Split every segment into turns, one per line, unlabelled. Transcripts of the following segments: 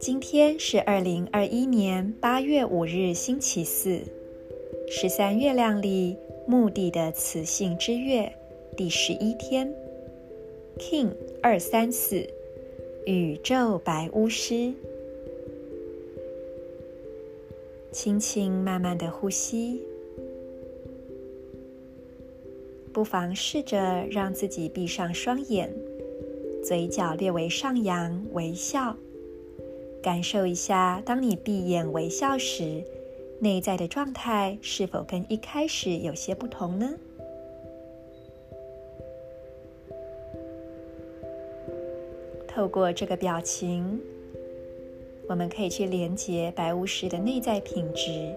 今天是二零二一年八月五日，星期四，十三月亮历牧地的雌性之月第十一天，King 二三四，宇宙白巫师，轻轻慢慢的呼吸，不妨试着让自己闭上双眼，嘴角略微上扬，微笑。感受一下，当你闭眼微笑时，内在的状态是否跟一开始有些不同呢？透过这个表情，我们可以去连接白巫师的内在品质，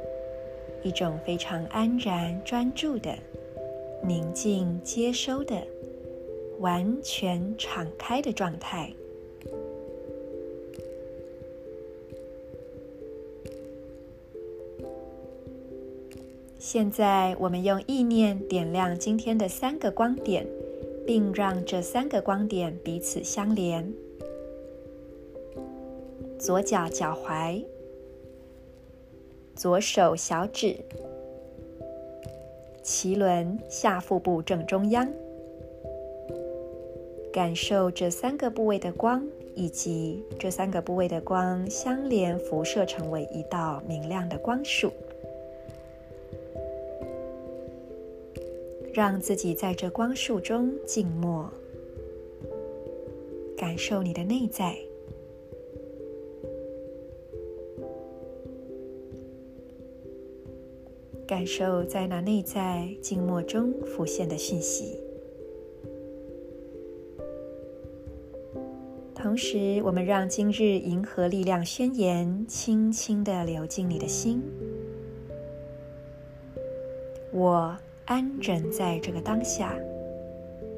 一种非常安然、专注的、宁静、接收的、完全敞开的状态。现在，我们用意念点亮今天的三个光点，并让这三个光点彼此相连：左脚脚踝、左手小指、脐轮下腹部正中央。感受这三个部位的光，以及这三个部位的光相连，辐射成为一道明亮的光束。让自己在这光束中静默，感受你的内在，感受在那内在静默中浮现的讯息。同时，我们让今日银河力量宣言轻轻地流进你的心。我。安枕在这个当下，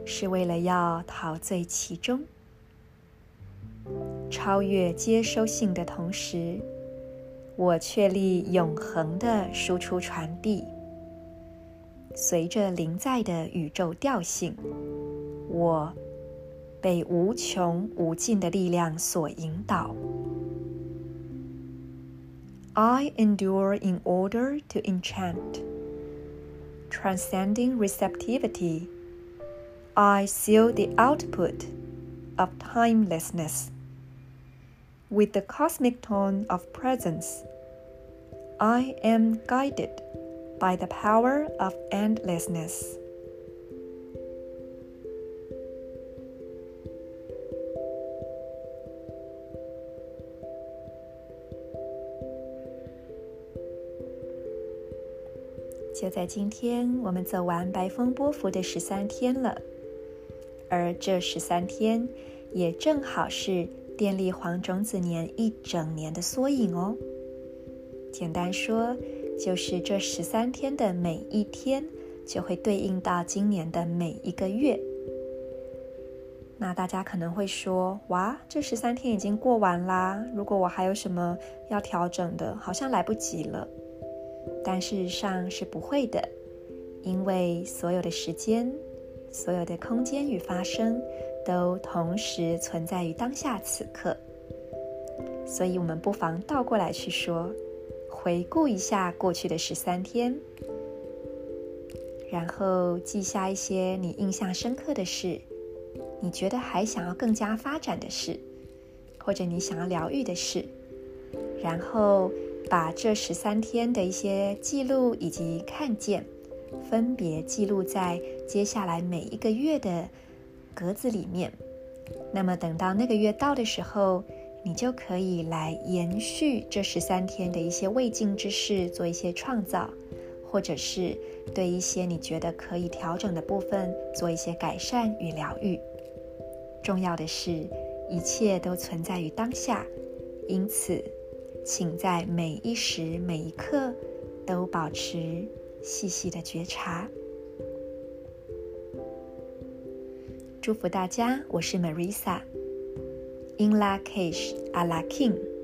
是为了要陶醉其中，超越接收性的同时，我确立永恒的输出传递。随着临在的宇宙调性，我被无穷无尽的力量所引导。I endure in order to enchant. Transcending receptivity, I seal the output of timelessness. With the cosmic tone of presence, I am guided by the power of endlessness. 就在今天，我们走完白风波符的十三天了，而这十三天也正好是 电力黄种子年一整年的缩影哦。简单说，就是这十三天的每一天，就会对应到今年的每一个月。那大家可能会说：“哇，这十三天已经过完啦，如果我还有什么要调整的，好像来不及了。”但事实上是不会的，因为所有的时间、所有的空间与发生，都同时存在于当下此刻。所以，我们不妨倒过来去说，回顾一下过去的十三天，然后记下一些你印象深刻的事，你觉得还想要更加发展的事，或者你想要疗愈的事，然后。把这十三天的一些记录以及看见，分别记录在接下来每一个月的格子里面。那么等到那个月到的时候，你就可以来延续这十三天的一些未尽之事，做一些创造，或者是对一些你觉得可以调整的部分做一些改善与疗愈。重要的是，一切都存在于当下，因此。请在每一时每一刻都保持细细的觉察。祝福大家，我是 Marisa，In la cage, Ala king。